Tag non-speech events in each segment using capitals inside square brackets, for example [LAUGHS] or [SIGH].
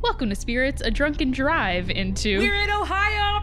Welcome to Spirits, a drunken drive into. We're in Ohio.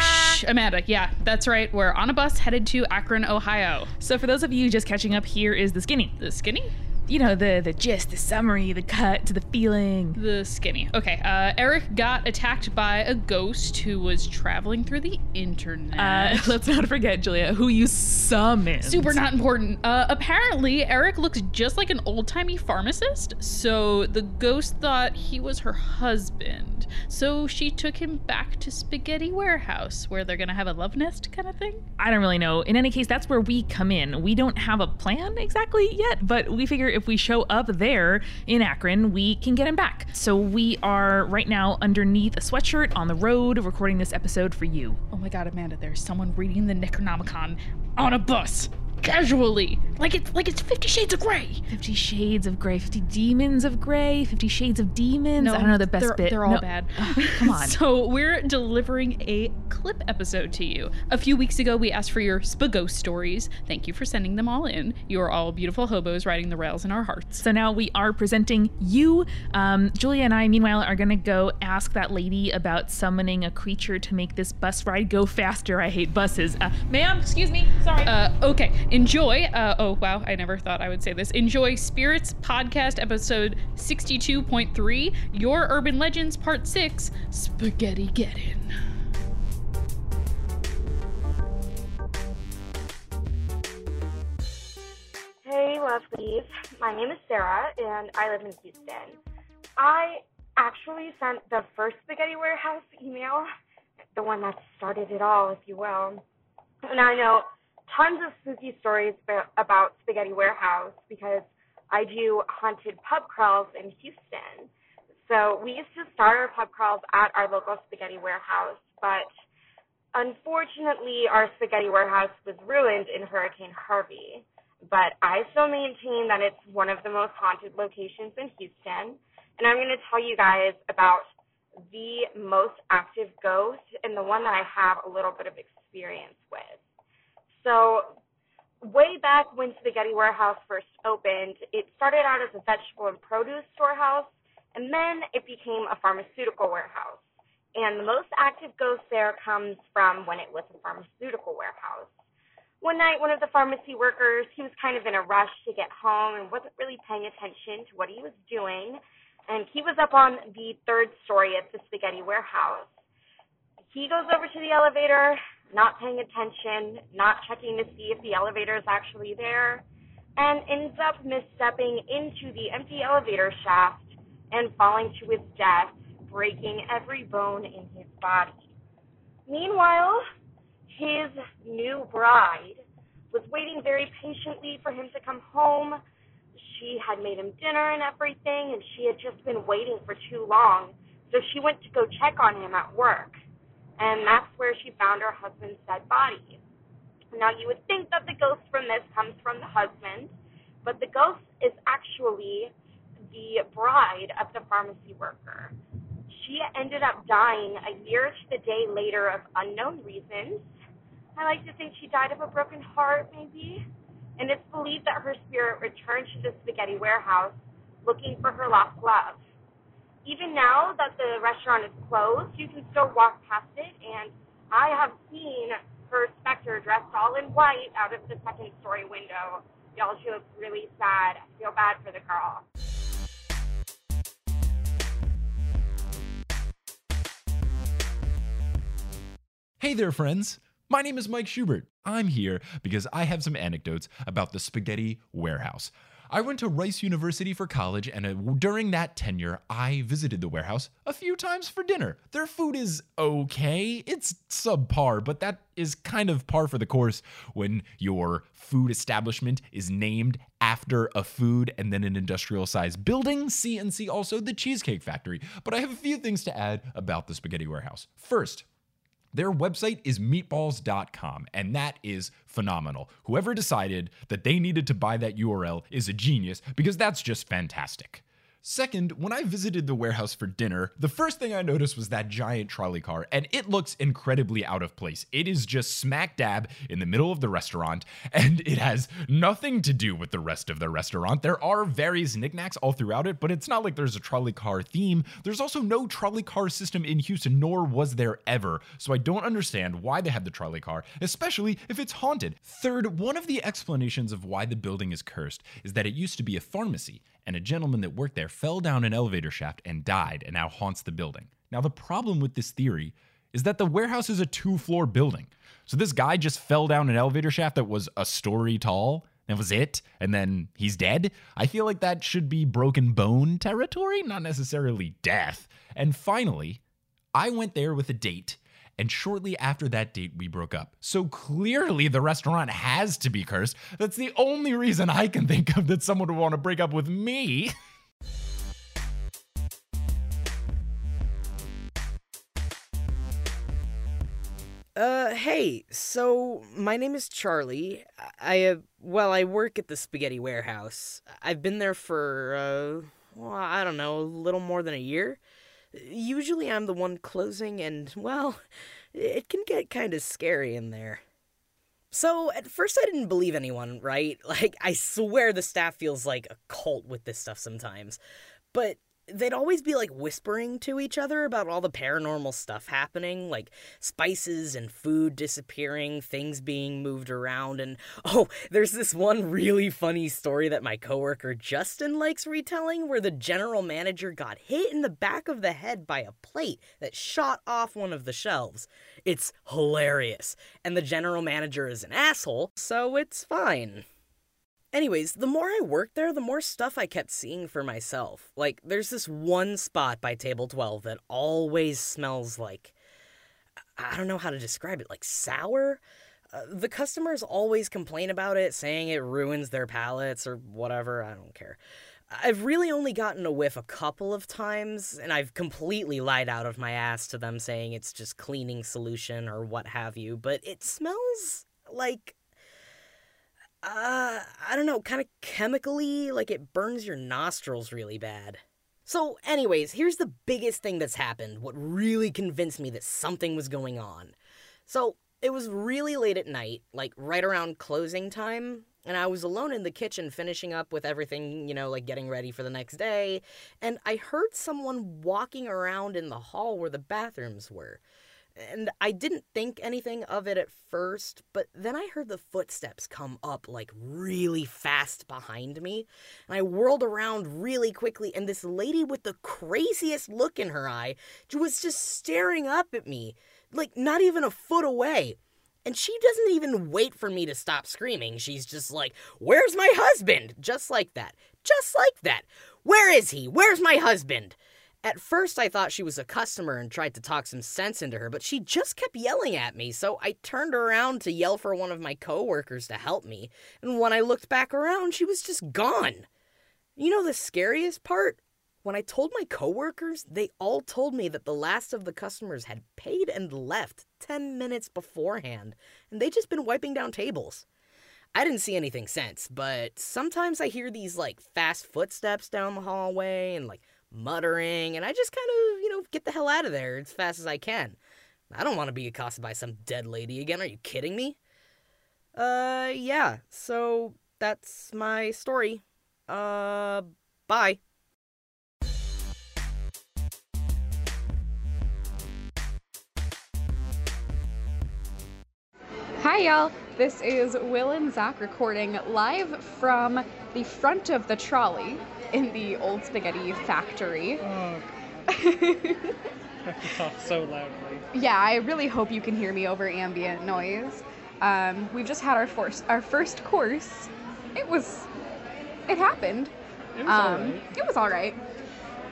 Shh, Amanda. Yeah, that's right. We're on a bus headed to Akron, Ohio. So, for those of you just catching up, here is the skinny. The skinny? You know, the the gist, the summary, the cut to the feeling. The skinny. Okay. Uh, Eric got attacked by a ghost who was traveling through the internet. Uh, [LAUGHS] let's not forget, Julia, who you summoned. Super not important. Uh, apparently, Eric looks just like an old timey pharmacist, so the ghost thought he was her husband. So she took him back to Spaghetti Warehouse, where they're gonna have a love nest kind of thing. I don't really know. In any case, that's where we come in. We don't have a plan exactly yet, but we figure if we show up there in Akron, we can get him back. So we are right now underneath a sweatshirt on the road recording this episode for you. Oh my god, Amanda, there's someone reading the Necronomicon on a bus. Casually. Like it's like it's Fifty Shades of Grey. Fifty Shades of Grey, Fifty Demons of Grey, Fifty Shades of Demons. I don't know the best they're, bit. They're all No. bad. [LAUGHS] come on. [LAUGHS] so we're delivering a clip episode to you. A few weeks ago, we asked for your Spagos stories. Thank you for sending them all in. You are all beautiful hobos riding the rails in our hearts. So now we are presenting you. Um, Julia and I, meanwhile, are going to go ask that lady about summoning a creature to make this bus ride go faster. I hate buses. Uh, ma'am, excuse me. Sorry. Uh, okay, enjoy. Uh, oh, wow, I never thought I would say this. Enjoy Spirits Podcast episode 62.3 Your Urban Legends Part 6 Spaghetti Get In. Hey, lovelies. My name is Sarah, and I live in Houston. I actually sent the first Spaghetti Warehouse email, the one that started it all, if you will. And I know tons of spooky stories about, Spaghetti Warehouse because I do haunted pub crawls in Houston. So we used to start our pub crawls at our local Spaghetti Warehouse, but unfortunately, our Spaghetti Warehouse was ruined in Hurricane Harvey but I still maintain that it's one of the most haunted locations in Houston. And I'm going to tell you guys about the most active ghost and the one that I have a little bit of experience with. So, way back when Spaghetti Warehouse first opened, it started out as a vegetable and produce storehouse, and then it became a pharmaceutical warehouse. And the most active ghost there comes from when it was a pharmaceutical warehouse one night one of the pharmacy workers he was kind of in a rush to get home and wasn't really paying attention to what he was doing and he was up on the third story at the spaghetti warehouse he goes over to the elevator not paying attention not checking to see if the elevator is actually there and ends up misstepping into the empty elevator shaft and falling to his death breaking every bone in his body meanwhile his new bride was waiting very patiently for him to come home. She had made him dinner and everything, and she had just been waiting for too long. So she went to go check on him at work. And that's where she found her husband's dead body. Now, you would think that the ghost from this comes from the husband, but the ghost is actually the bride of the pharmacy worker. She ended up dying a year to the day later of unknown reasons. I like to think she died of a broken heart, maybe. And it's believed that her spirit returned to the spaghetti warehouse looking for her lost love. Even now that the restaurant is closed, you can still walk past it, and I have seen her specter dressed all in white out of the second story window. Y'all, she looks really sad. I feel bad for the girl. Hey there, friends. My name is Mike Schubert. I'm here because I have some anecdotes about the Spaghetti Warehouse. I went to Rice University for college, and uh, during that tenure, I visited the warehouse a few times for dinner. Their food is okay, it's subpar, but that is kind of par for the course when your food establishment is named after a food and then an industrial sized building. See and see also the Cheesecake Factory. But I have a few things to add about the Spaghetti Warehouse. First, their website is meatballs.com, and that is phenomenal. Whoever decided that they needed to buy that URL is a genius because that's just fantastic. Second, when I visited the warehouse for dinner, the first thing I noticed was that giant trolley car, and it looks incredibly out of place. It is just smack dab in the middle of the restaurant, [LAUGHS] and it has nothing to do with the rest of the restaurant. There are various knickknacks all throughout it, but it's not like there's a trolley car theme. There's also no trolley car system in Houston, nor was there ever. So I don't understand why they had the trolley car, especially if it's haunted. Third, one of the explanations of why the building is cursed is that it used to be a pharmacy, and a gentleman that worked there fell down an elevator shaft and died and now haunts the building. Now, the problem with this theory is that the warehouse is a two floor building. So this guy just fell down an elevator shaft that was a story tall. That was it. And then he's dead. I feel like that should be broken bone territory, not necessarily death. And finally, I went there with a date and shortly after that date, we broke up. So clearly, the restaurant has to be cursed. That's the only reason I can think of that someone would want to break up with me. [LAUGHS] Uh, hey, so my name is Charlie. I, uh, well, I work at the spaghetti warehouse. I've been there for, uh, well, I don't know, a little more than a year. Usually I'm the one closing, and, well, it can get kind of scary in there. So, at first, I didn't believe anyone, right? [LAUGHS] Like, I swear the staff feels like a cult with this stuff sometimes. But they'd always be like whispering to each other about all the paranormal stuff happening, like spices and food disappearing, things being moved around, and oh, there's this one really funny story that my coworker Justin likes retelling where the general manager got hit in the back of the head by a plate that shot off one of the shelves. It's hilarious, and the general manager is an asshole, so it's fine. Anyways, the more I worked there, the more stuff I kept seeing for myself. Like, there's this one spot by table 12 that always smells like. I don't know how to describe it, like sour? Uh, the customers always complain about it, saying it ruins their palates or whatever. I don't care. I've really only gotten a whiff a couple of times, and I've completely lied out of my ass to them saying it's just cleaning solution or what have you, but it smells like uh, I don't know, kind of chemically, like it burns your nostrils really bad. So, anyways, here's the biggest thing that's happened, what really convinced me that something was going on. So, it was really late at night, like right around closing time, and I was alone in the kitchen finishing up with everything, you know, like getting ready for the next day, and I heard someone walking around in the hall where the bathrooms were and I didn't think anything of it at first, but then I heard the footsteps come up like really fast behind me. And I whirled around really quickly, and this lady with the craziest look in her eye was just staring up at me, like not even a foot away. And she doesn't even wait for me to stop screaming. She's just like, Where's my husband? Just like that. Just like that. Where is he? Where's my husband? At first, I thought she was a customer and tried to talk some sense into her, but she just kept yelling at me, so I turned around to yell for one of my coworkers to help me, and when I looked back around, she was just gone. You know the scariest part? When I told my coworkers, they all told me that the last of the customers had paid and left 10 minutes beforehand, and they'd just been wiping down tables. I didn't see anything since, but sometimes I hear these like fast footsteps down the hallway and like muttering, and I just kind of, you know, get the hell out of there as fast as I can. I don't want to be accosted by some dead lady again. Are you kidding me? Uh, yeah. So that's my story. Uh, bye. Hi, y'all. This is Will and Zach recording live from the front of the trolley in the old spaghetti factory. Oh, God. I [LAUGHS] have to talk so loudly. Yeah, I really hope you can hear me over ambient noise. Um, we've just had our first our first course. It was, it happened. It was um, alright. It was all right.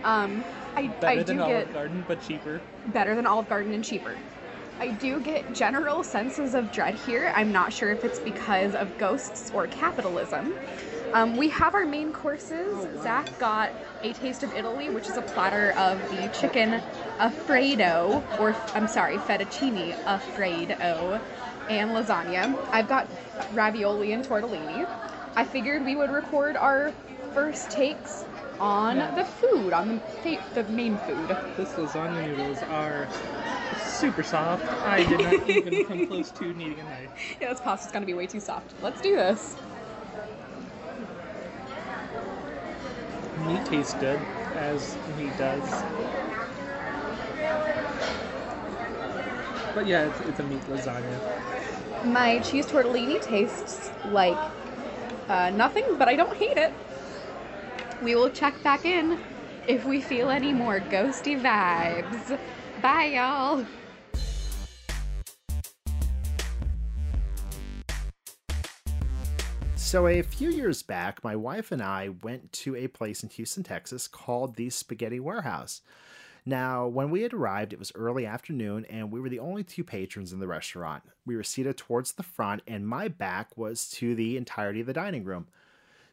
Um, I Better I than Olive Garden, but cheaper. better than Olive Garden and cheaper. I do get general senses of dread here. I'm not sure if it's because of ghosts or capitalism. Um, we have our main courses. Zach got a taste of Italy, which is a platter of the chicken Alfredo, or I'm sorry, fettuccine Alfredo, and lasagna. I've got ravioli and tortellini. I figured we would record our first takes on the food, on the the main food. This lasagna noodles are super soft. I did not even come [LAUGHS] close to needing a knife. Yeah, this pasta's gonna be way too soft. Let's do this. Meat tastes good, as meat does. But yeah, it's, it's a meat lasagna. My cheese tortellini tastes like uh, nothing, but I don't hate it. We will check back in if we feel any more ghosty vibes. Bye, y'all. So, a few years back, my wife and I went to a place in Houston, Texas called the Spaghetti Warehouse. Now, when we had arrived, it was early afternoon, and we were the only two patrons in the restaurant. We were seated towards the front, and my back was to the entirety of the dining room.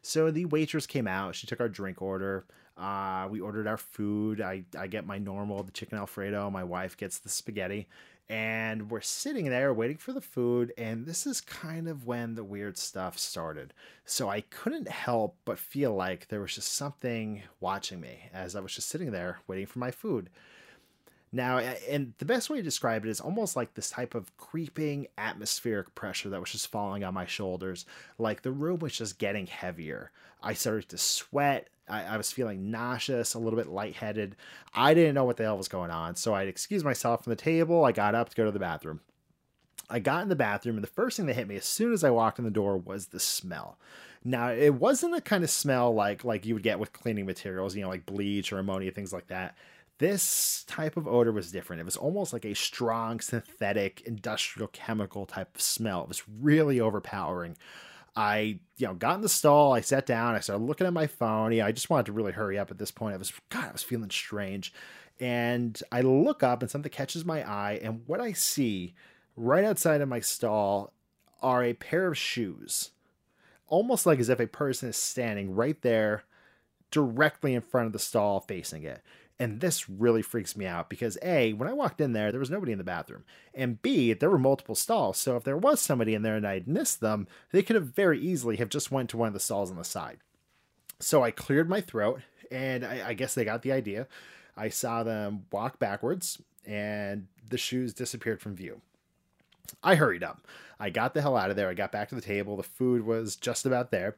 So the waitress came out. She took our drink order. Uh, we ordered our food. I, I get my normal, the chicken Alfredo. My wife gets the spaghetti. And we're sitting there waiting for the food. And this is kind of when the weird stuff started. So I couldn't help but feel like there was just something watching me as I was just sitting there waiting for my food. Now, and the best way to describe it is almost like this type of creeping atmospheric pressure that was just falling on my shoulders. Like the room was just getting heavier. I started to sweat. I, I was feeling nauseous, a little bit lightheaded. I didn't know what the hell was going on, so I excused myself from the table. I got up to go to the bathroom. I got in the bathroom, and the first thing that hit me as soon as I walked in the door was the smell. Now, it wasn't the kind of smell like like you would get with cleaning materials, you know, like bleach or ammonia, things like that. This type of odor was different. It was almost like a strong synthetic industrial chemical type of smell. It was really overpowering. I, you know, got in the stall, I sat down, I started looking at my phone. Yeah, I just wanted to really hurry up at this point. I was God, I was feeling strange. And I look up and something catches my eye, and what I see right outside of my stall are a pair of shoes. Almost like as if a person is standing right there directly in front of the stall facing it. And this really freaks me out because A, when I walked in there, there was nobody in the bathroom. And B, there were multiple stalls. So if there was somebody in there and I'd missed them, they could have very easily have just went to one of the stalls on the side. So I cleared my throat and I, I guess they got the idea. I saw them walk backwards and the shoes disappeared from view. I hurried up. I got the hell out of there. I got back to the table. The food was just about there.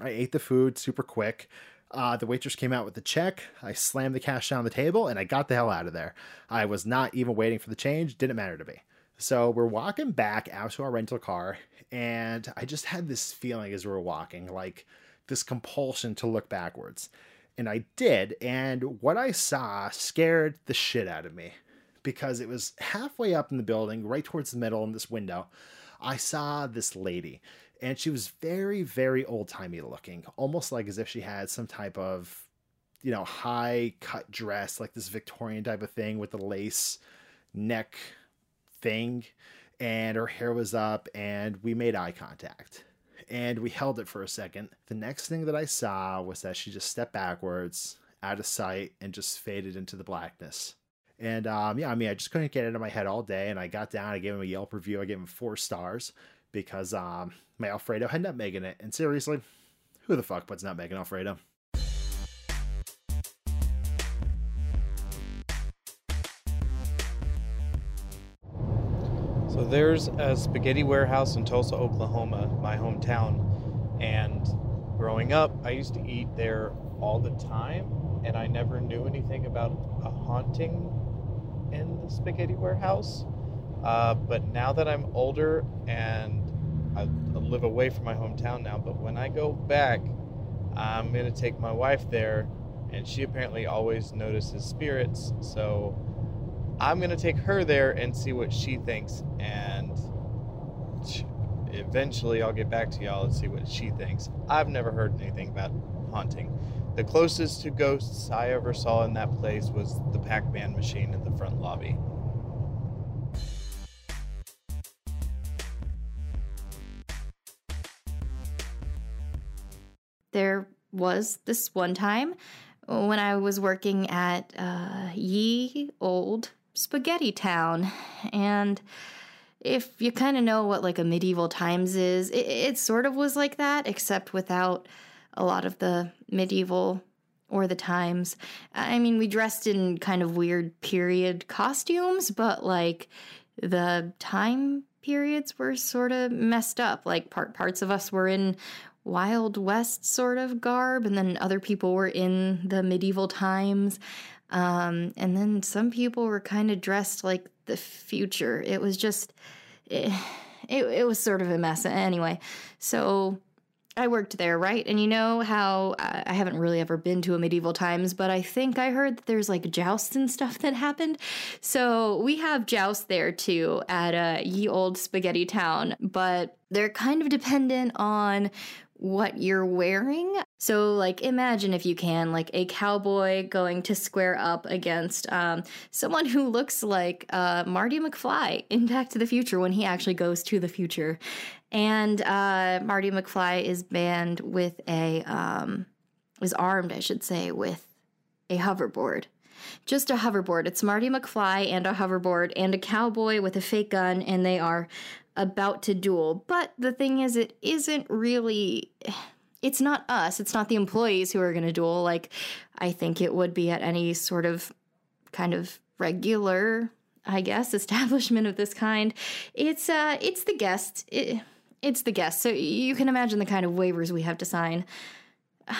I ate the food super quick. Uh, the waitress came out with the check. I slammed the cash down the table and I got the hell out of there. I was not even waiting for the change, didn't matter to me. So we're walking back out to our rental car, and I just had this feeling as we were walking, like this compulsion to look backwards. And I did, and what I saw scared the shit out of me because it was halfway up in the building, right towards the middle in this window. I saw this lady and she was very very old timey looking almost like as if she had some type of you know high cut dress like this victorian type of thing with the lace neck thing. And her hair was up and we made eye contact. And we held it for a second. The next thing that i saw was that she just stepped backwards out of sight and just faded into the blackness. And um, yeah, I mean, I just couldn't get it in my head all day. And I got down, I gave him a Yelp review, I gave him four stars because um, my Alfredo had nutmeg in it. And seriously, who the fuck puts nutmeg in Alfredo? So there's a spaghetti warehouse in Tulsa, Oklahoma, my hometown. And growing up, I used to eat there all the time, and I never knew anything about a haunting in the spaghetti warehouse. Uh, but now that I'm older and I live away from my hometown now, but when I go back, I'm going to take my wife there, and she apparently always notices spirits. So I'm going to take her there and see what she thinks. And eventually I'll get back to y'all and see what she thinks. I've never heard anything about haunting. The closest to ghosts I ever saw in that place was the Pac Man machine in the front lobby. Was this one time when I was working at uh, Ye Old Spaghetti Town. And if you kind of know what like a medieval times is, it, it, sort of was like that, except without a lot of the medieval or the times. I mean, we dressed in kind of weird period costumes, but like the time periods were sort of messed up. Like part parts of us were in Wild West sort of garb, and then other people were in the medieval times. Um, and then some people were kind of dressed like the future. It was just, it, it, it was sort of a mess. Anyway, so I worked there, right? And you know how uh, I haven't really ever been to a medieval times, but I think I heard that there's like jousts and stuff that happened. So we have jousts there too at uh, Ye Old Spaghetti Town, but they're kind of dependent on what you're wearing. So, like, imagine if you can, like, a cowboy going to square up against um, someone who looks like uh, Marty McFly in Back to the Future when he actually goes to the future. And uh, Marty McFly is banned with a, um, is armed, I should say, with a hoverboard just a hoverboard. It's Marty McFly and a hoverboard and a cowboy with a fake gun, and they are about to duel. But the thing is, it isn't really. It's not us. It's not the employees who are going to duel. Like, I think it would be at any sort of kind of regular, I guess, [LAUGHS] establishment of this kind. It's uh, it's the guests. It, it's the guests. So you can imagine the kind of waivers we have to sign. [SIGHS]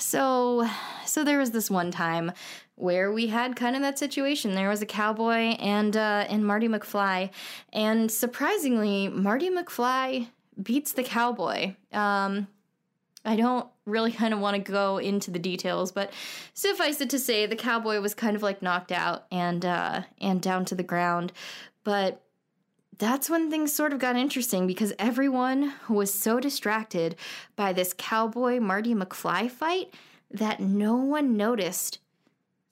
So, so there was this one time where we had kind of that situation. There was a cowboy and uh, and Marty McFly, and surprisingly, Marty McFly beats the cowboy. Um, I don't really [LAUGHS] kind of want to go into the details, but suffice it to say, the cowboy was kind of like knocked out and uh, and down to the ground. But that's when things sort of got interesting because everyone was so distracted by this cowboy Marty McFly fight that no one noticed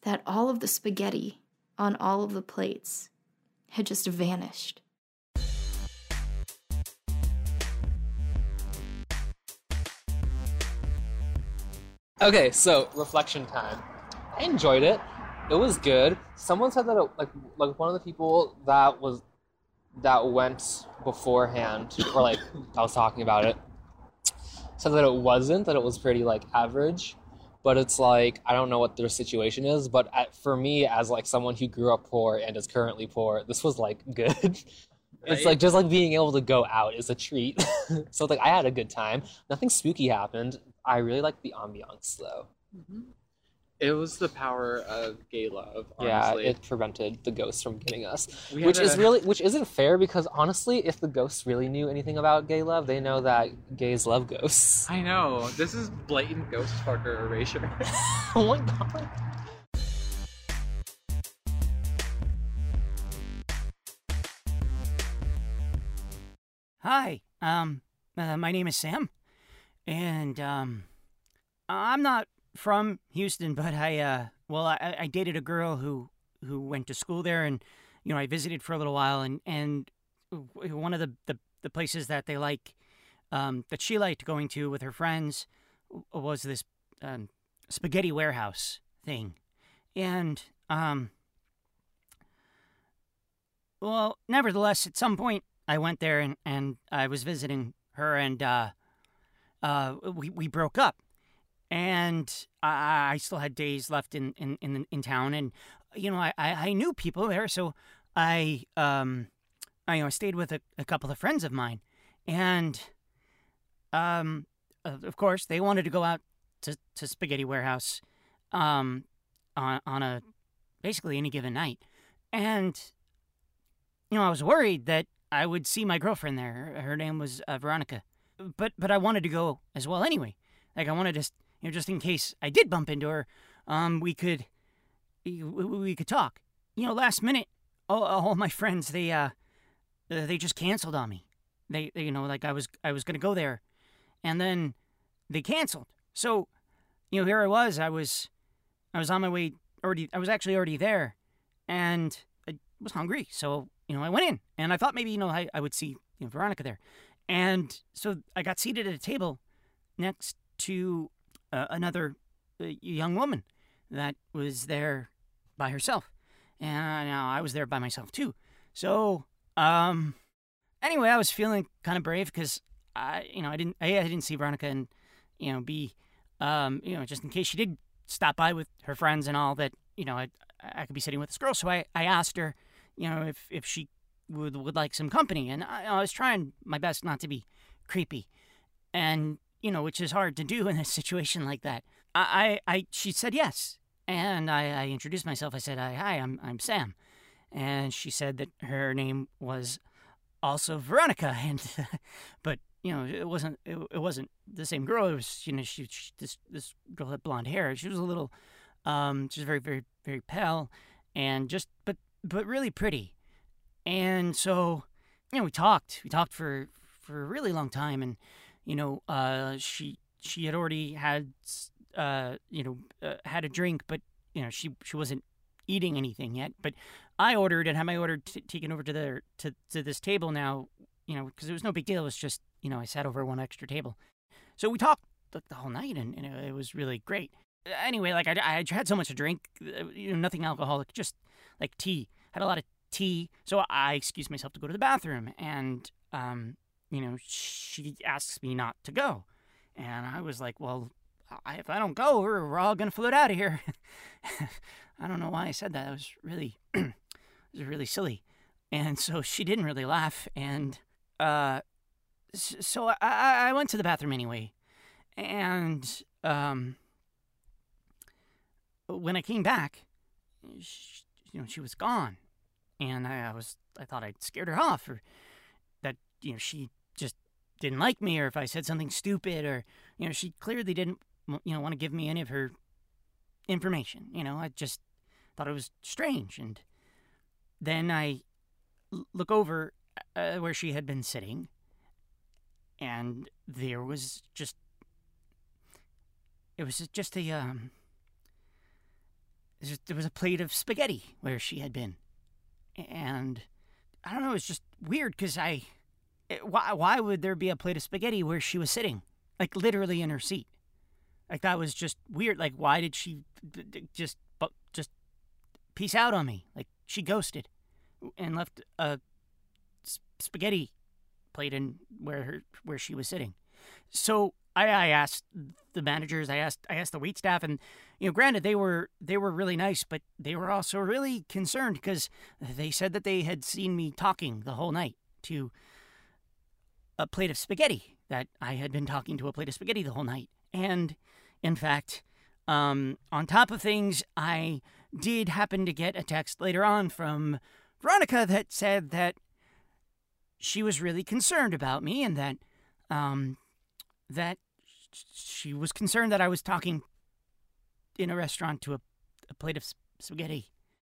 that all of the spaghetti on all of the plates had just vanished. Okay, so reflection time. I enjoyed it. It was good. Someone said that it, like like one of the people that was that went beforehand, or like I was talking about it, said that it wasn't. That it was pretty like average. But it's like I don't know what their situation is. But at, for me, as like someone who grew up poor and is currently poor, this was like [LAUGHS] good. It's like just like being able to go out is a treat. [LAUGHS] so like I had a good time. Nothing spooky happened. I really like the ambiance though. Mm-hmm. It was the power of gay love. Yeah, it prevented the ghosts from getting us, We which had is really which isn't fair because honestly, if the ghosts really knew anything about gay love, they know that gays love ghosts. [LAUGHS] I know. This is blatant ghost fucker erasure. [LAUGHS] oh my god. Hi, um, uh, my name is Sam, and um, I'm not from Houston, but I, uh, well, I, I dated a girl who who went to school there, and you know, I visited for a little while, and and one of the the, the places that they like, um, that she liked going to with her friends, was this um, spaghetti warehouse thing, and um. Well, nevertheless, at some point I went there and, and I was visiting her and uh, uh, we, we broke up. And I, I still had days left in, in, in, in town. And, you know, I, I, knew people there. So I, um, I, you know, I stayed with a, a couple of friends of mine. And, um, of course, they wanted to go out to, to Spaghetti Warehouse um, on, on a basically any given night. And you know, I was worried that I would see my girlfriend there. Her- name was uh, Veronica, but but I wanted to go as well anyway. Like I wanted to, you know, just in case I did bump into her, um, we could, we, could talk. You know, last minute, all, all my friends they uh, they just canceled on me. They, they you know like I was I was gonna go there, and then they canceled. So, you know, here I was. I was I was on my way already. I was actually already there, and I was hungry. So you know, I went in and I thought maybe, you know, I, I would see you know, Veronica there. And so I got seated at a table next to uh, another uh, young woman that was there by herself. And now I was there by myself too. So, um, anyway, I was feeling kind of brave because I, you know, I didn't, A, I didn't see Veronica and, you know, B, um, you know, just in case she did stop by with her friends and all, that you know, I I could be sitting with this girl. So I, I asked her, you know, if if she would would like some company, and I, I was trying my best not to be creepy, and you know, which is hard to do [LAUGHS] in a situation like that. I I, I she said yes, and I, I introduced myself. I said, hi, I'm I'm Sam, and she said that her name was also Veronica, [LAUGHS] and but you know it wasn't it, it wasn't the same girl. It was you know she, she this this girl had blonde hair. She was a little um she was very very very pale, and just but but really pretty, and so you know we talked we talked for for a really long time, and you know uh she she had already had uh you know uh, had a drink, but you know she she wasn't eating anything yet, but I ordered and had my order t- taken over to the to, to this table now, you know, because it was no big deal. It was just you know I sat over one extra table, so we talked the, the whole night and, and, it was really great. Anyway, like I, I had so much to drink, uh, you know, nothing alcoholic, just like tea. Had a lot of tea, so I excused myself to go to the bathroom, and um, you know, she asks me not to go, and I was like, well, I, if I don't go, we're, we're all gonna float out of here. [LAUGHS] I don't know why I said that. It was really, [CLEARS THROAT] it was really silly, and so she didn't really laugh. And uh, so I, I went to the bathroom anyway, and um, when I came back, she, you know, she was gone, and I, I was I thought I'd scared her off, or you know she just didn't like me, or if I said something stupid, or you know she clearly didn't you know want to give me any of her information. You know, I just thought it was strange. And then I look over uh, where she had been sitting, and there was just it was just a um there was a plate of spaghetti where she had been, and I don't know. it was just weird because I Eh, why why would there be a plate of spaghetti where she was sitting, like literally in her seat? Like that was just weird. Like why did she just just peace out on me? Like she ghosted and left a spaghetti plate in where her where she was sitting. So I, I asked the managers, I asked I asked the wait staff, and you know, granted they were they were really nice, but they were also really concerned because they said that they had seen me talking the whole night to a plate of spaghetti. That I had been talking to a plate of spaghetti the whole night, and in fact, um, on top of things, I did happen to get a text later on from Veronica that said that she was really concerned about me and that um, that she was concerned that I was talking in a restaurant to a, a plate of spaghetti.